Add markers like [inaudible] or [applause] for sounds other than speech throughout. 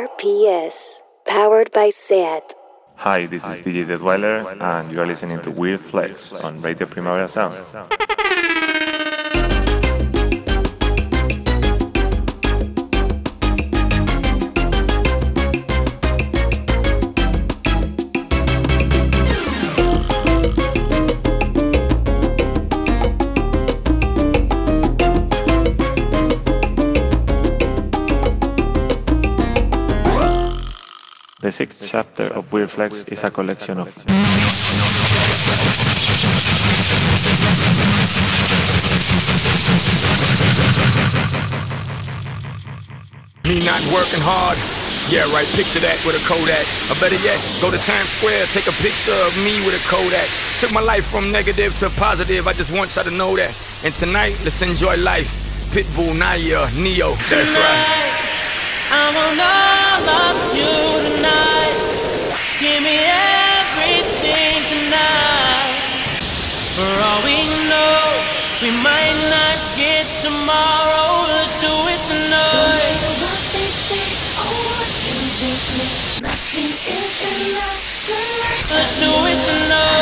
RPS, powered by SEAT. Hi, this is DJ Deadweiler, and you are listening to Weird Flex on Radio Primavera Sound. The sixth chapter of Weird Flex is a collection of Me not working hard. Yeah, right, picture that with a Kodak. Or better yet, go to Times Square, take a picture of me with a Kodak. Took my life from negative to positive, I just want y'all to know that. And tonight, let's enjoy life. Pitbull, Nayer, Ne-Yo, that's right. Let's do it tonight.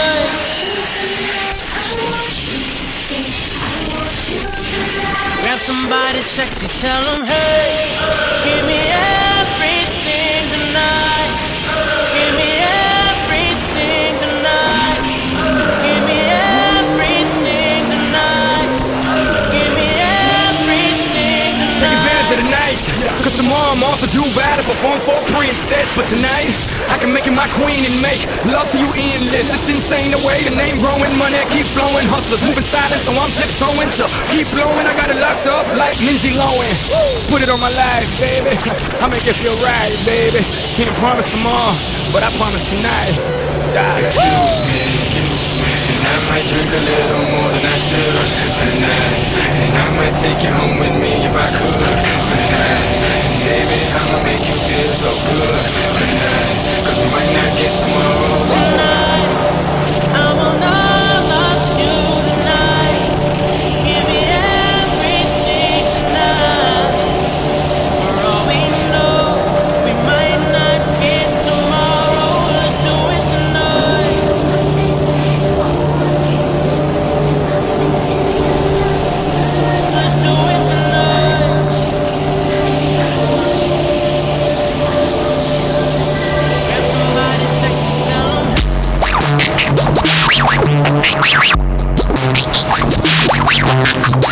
Somebody sexy, tell them, hey, give me everything Of the. Cause tomorrow I'm off to do battle, perform for a princess. But tonight, I can make you my queen and make love to you endless. It's insane the way the name growing, money keep flowing. Hustlers moving silent, so I'm tiptoeing to keep blowing. I got it locked up like Lindsay Lohan. Put it on my life, baby. [laughs] I make it feel right, baby. Can't promise tomorrow, but I promise tonight. Excuse me, excuse me I might drink a little more than I should tonight. And I might take you home with me if I could tonight. Baby, I'ma make you feel so good tonight. Cause we might not get tomorrow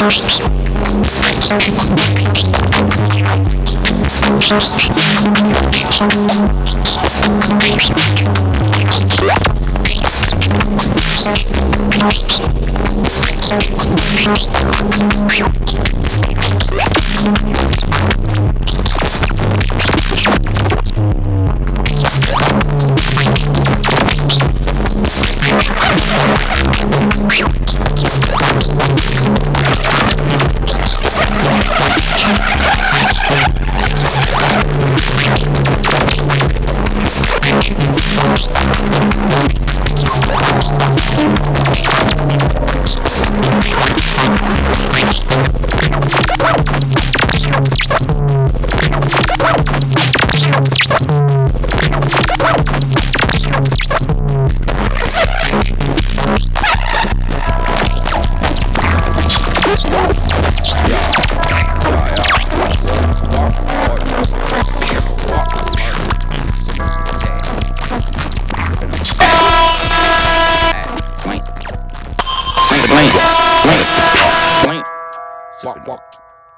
Pew.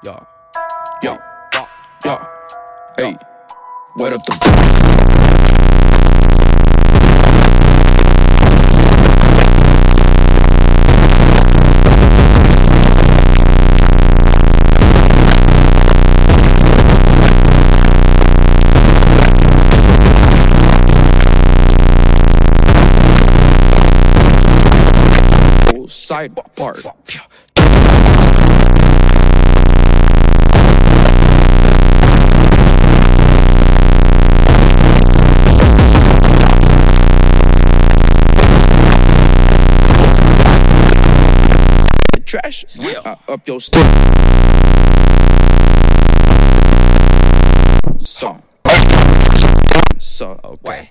Yeah, yeah, yeah, hey, what up the? Side part. Trash, yeah. Uh, up your st- So, so okay.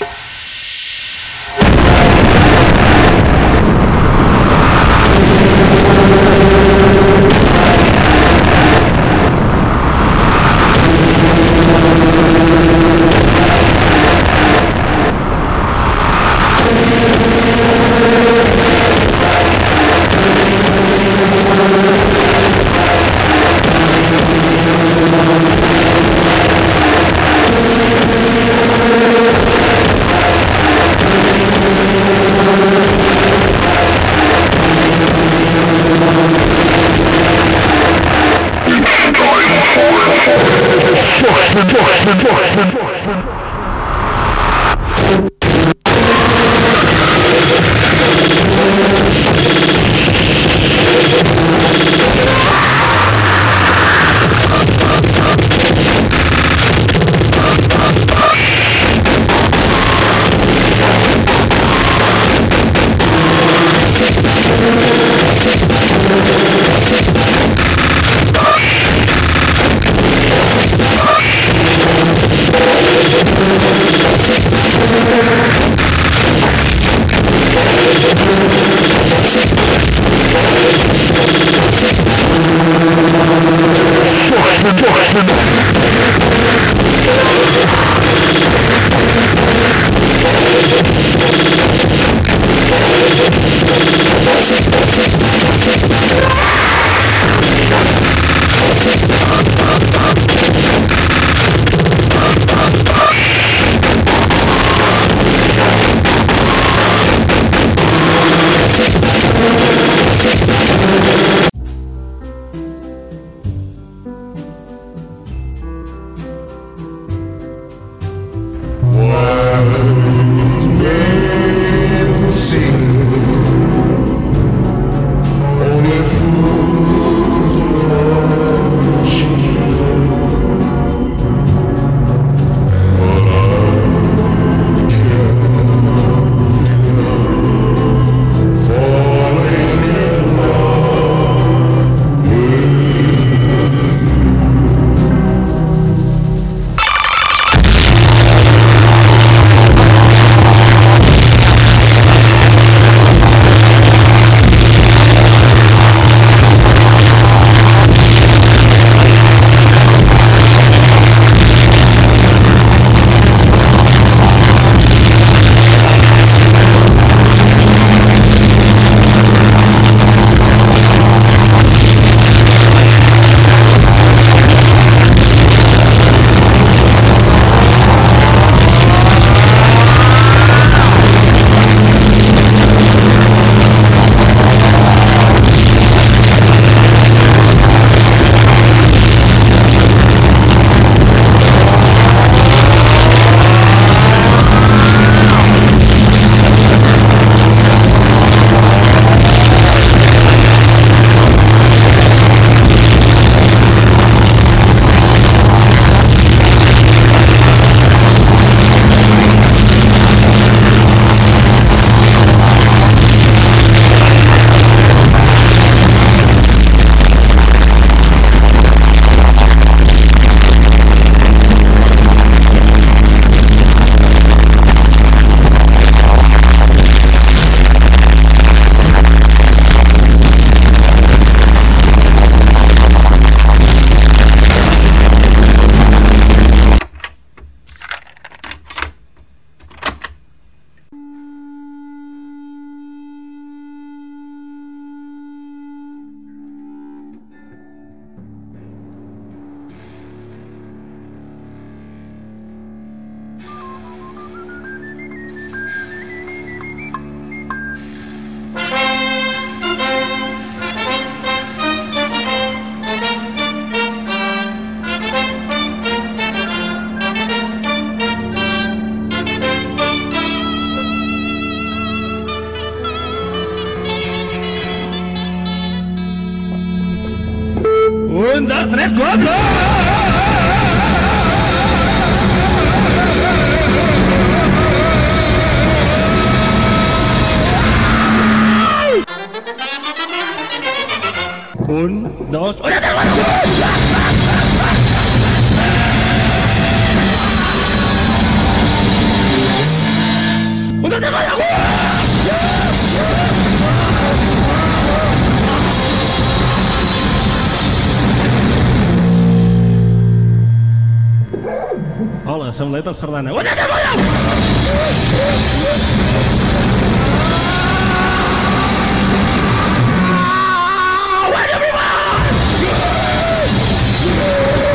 Thank you. Hola, som l'Eta el Sardana. Una cabulla! Ah, Everyone!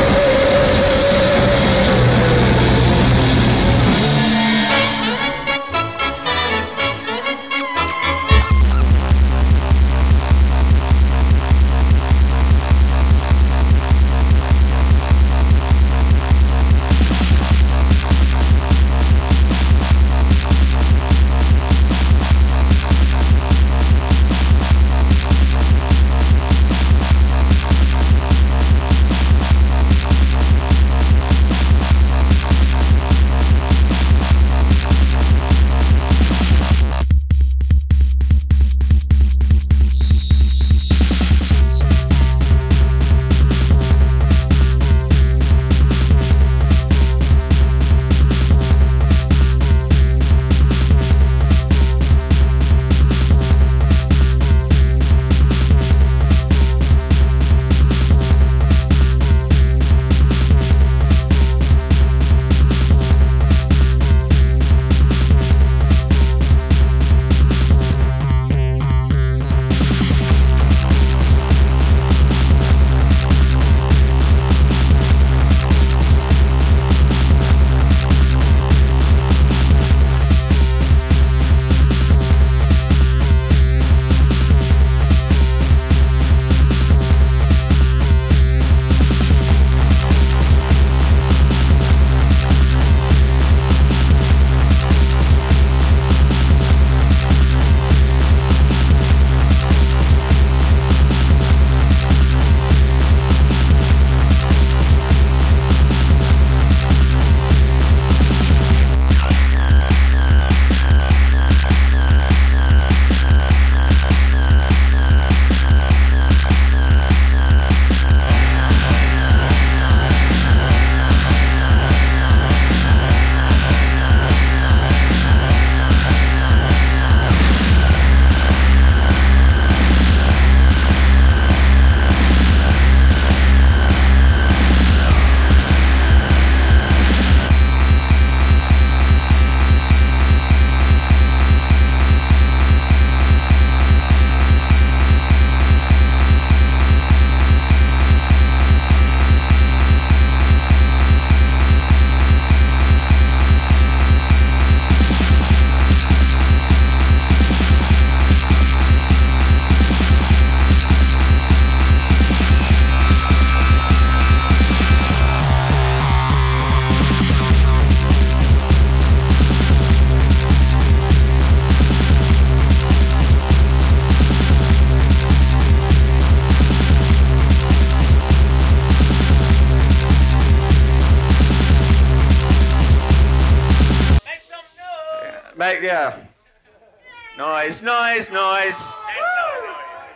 Noise, noise, noise.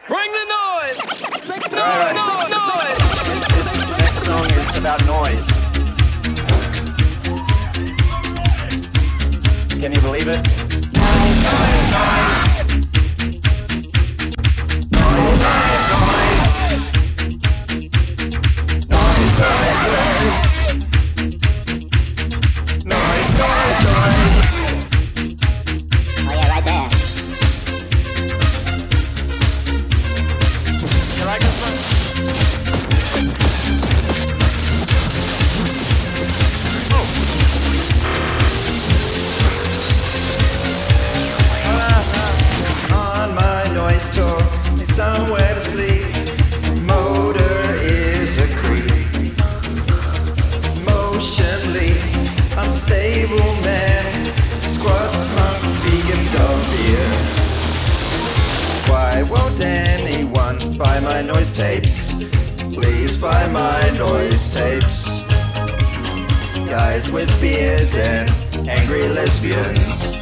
Bring the noise! All right. This, this next song is about noise. Can you believe it? Oh somewhere to sleep. Motor is a creep. Motion leak, unstable man, squat monk, vegan dog beer. Why won't anyone buy my noise tapes? Please buy my noise tapes. Guys with beards and angry lesbians.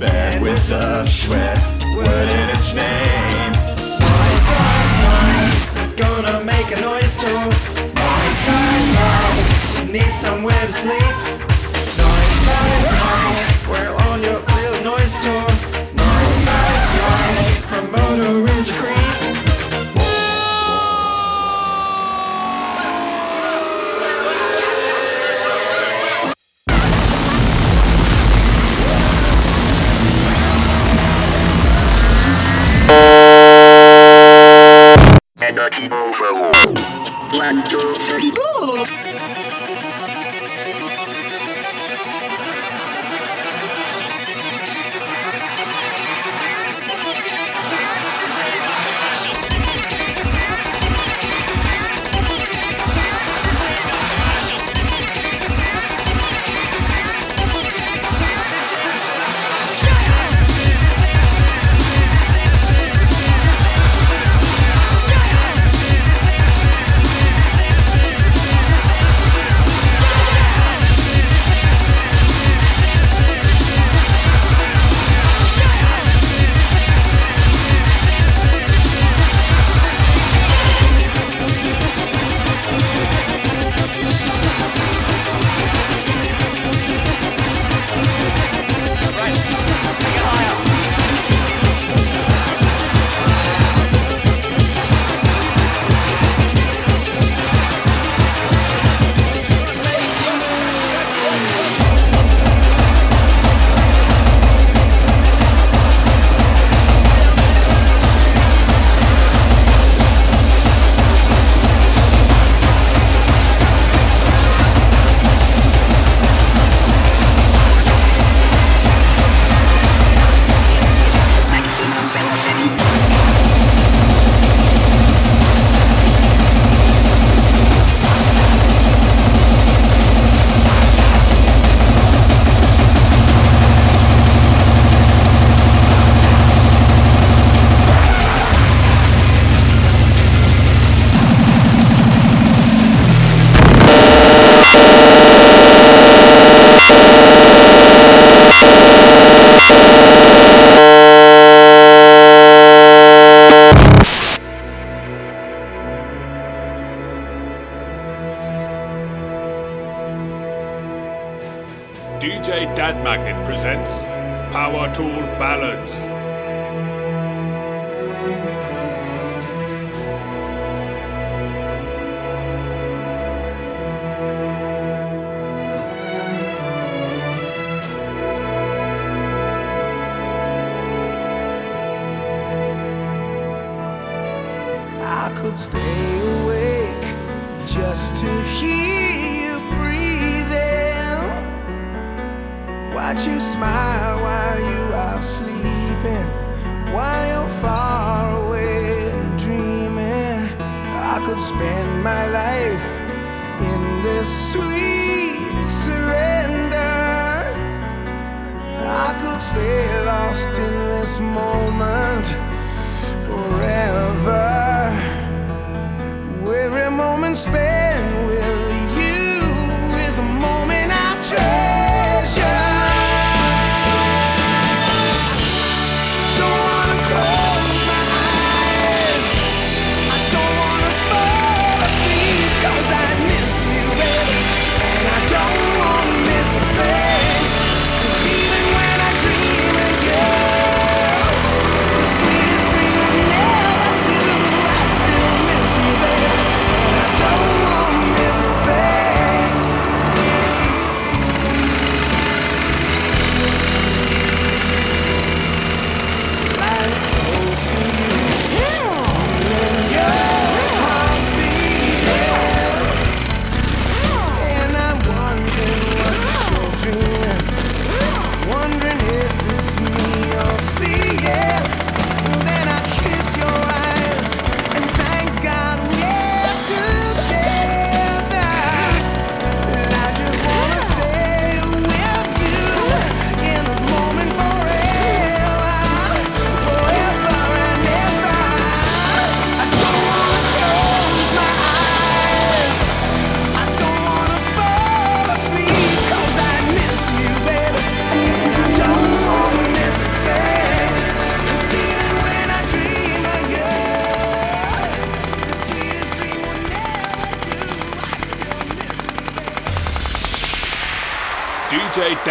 Band with the swear word in its name. make a noise too. Noise, noise, noise. Need somewhere to sleep. Noise, noise, noise. We're on your little noise tour. Noise, noise, noise. Promoter is a creep.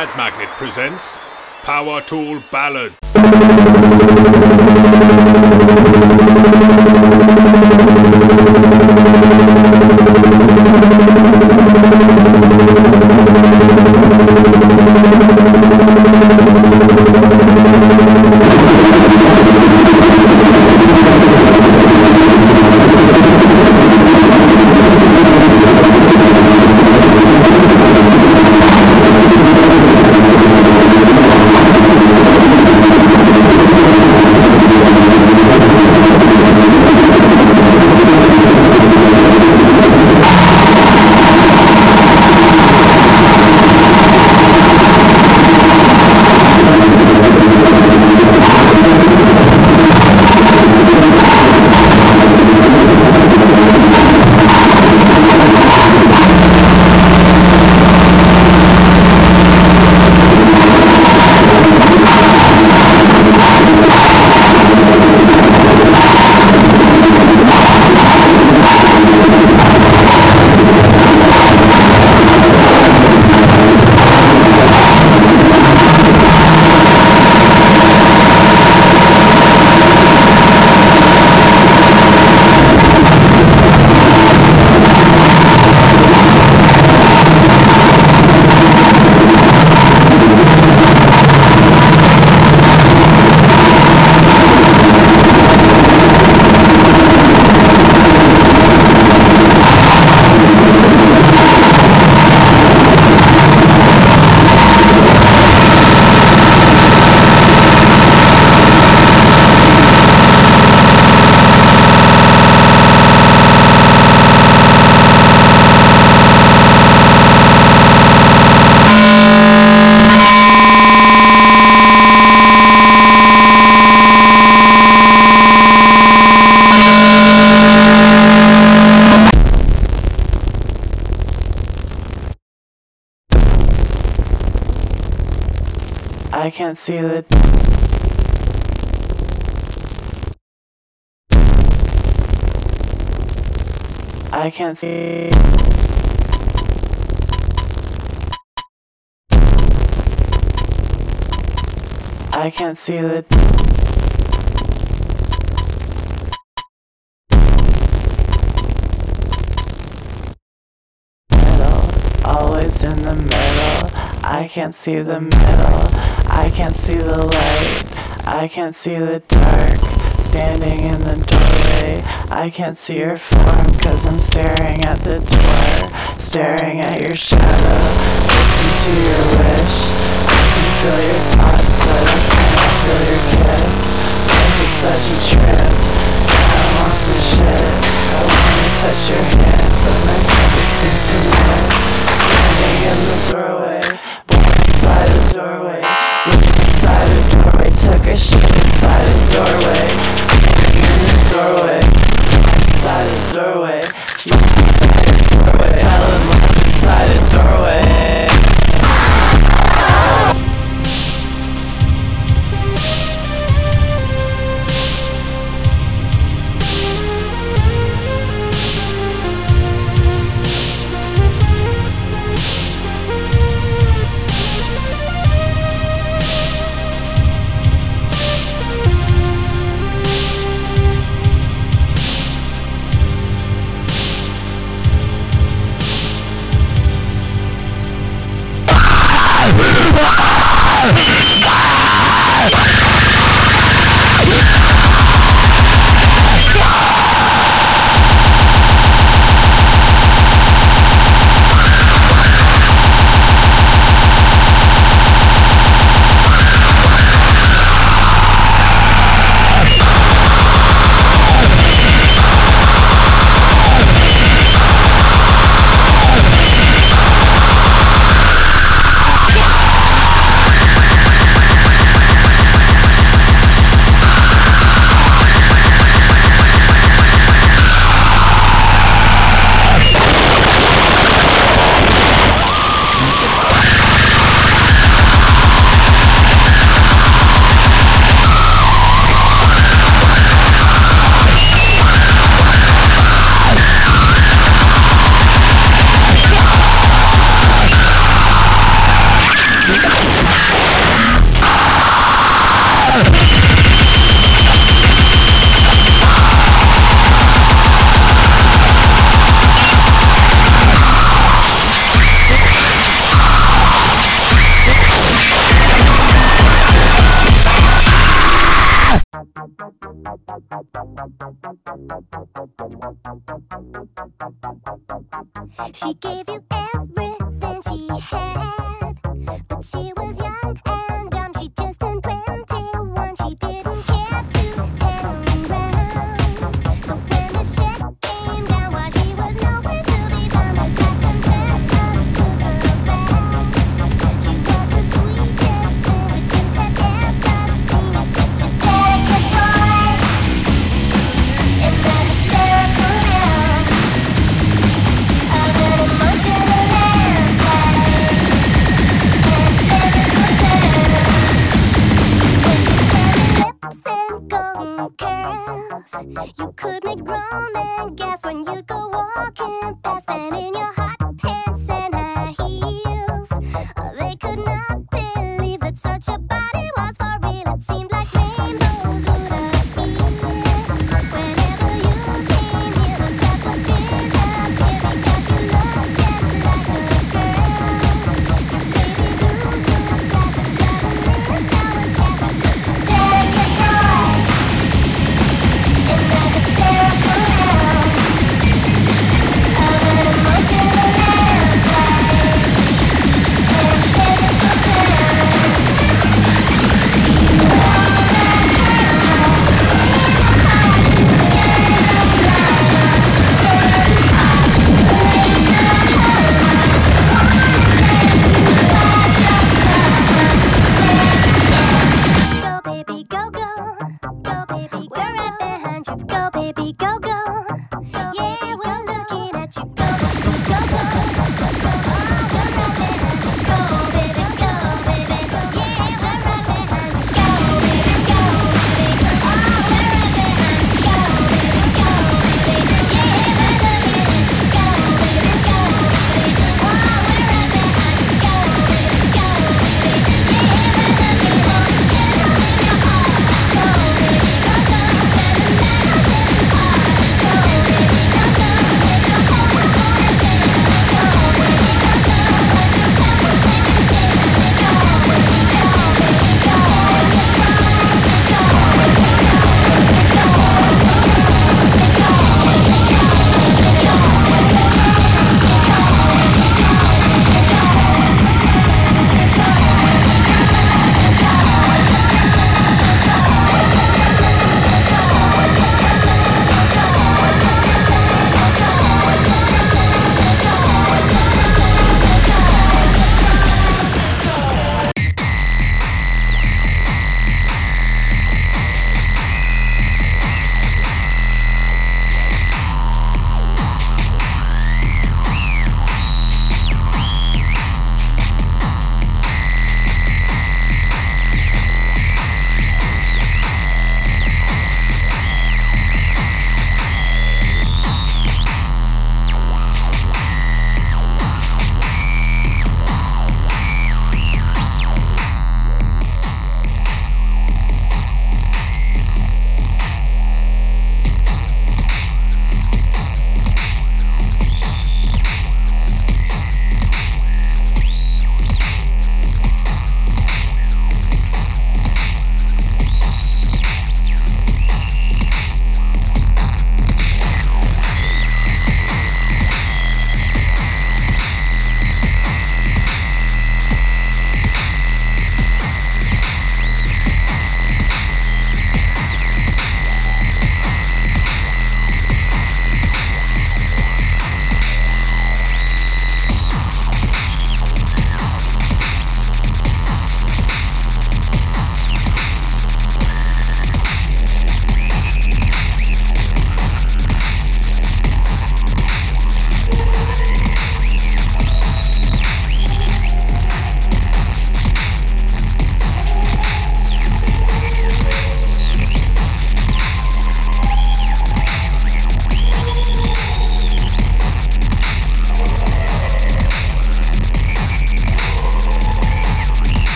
Dad Magnet presents Power Tool Ballad. I can't see the. I can't see. I can't see the. Middle, always in the middle. I can't see the middle. I can't see the light. I can't see the dark. Standing in the doorway. I can't see your form cause I'm staring at the door. Staring at your shadow. Listen to your wish. I can feel your thoughts, but I cannot feel your kiss. Life is such a trip. I want some shit. I wanna touch your hand, but my focus seems to miss. Standing in the doorway. Inside the doorway. Inside a doorway. Took a shit inside a doorway. Standing in the doorway. Inside a doorway. Inside doorway.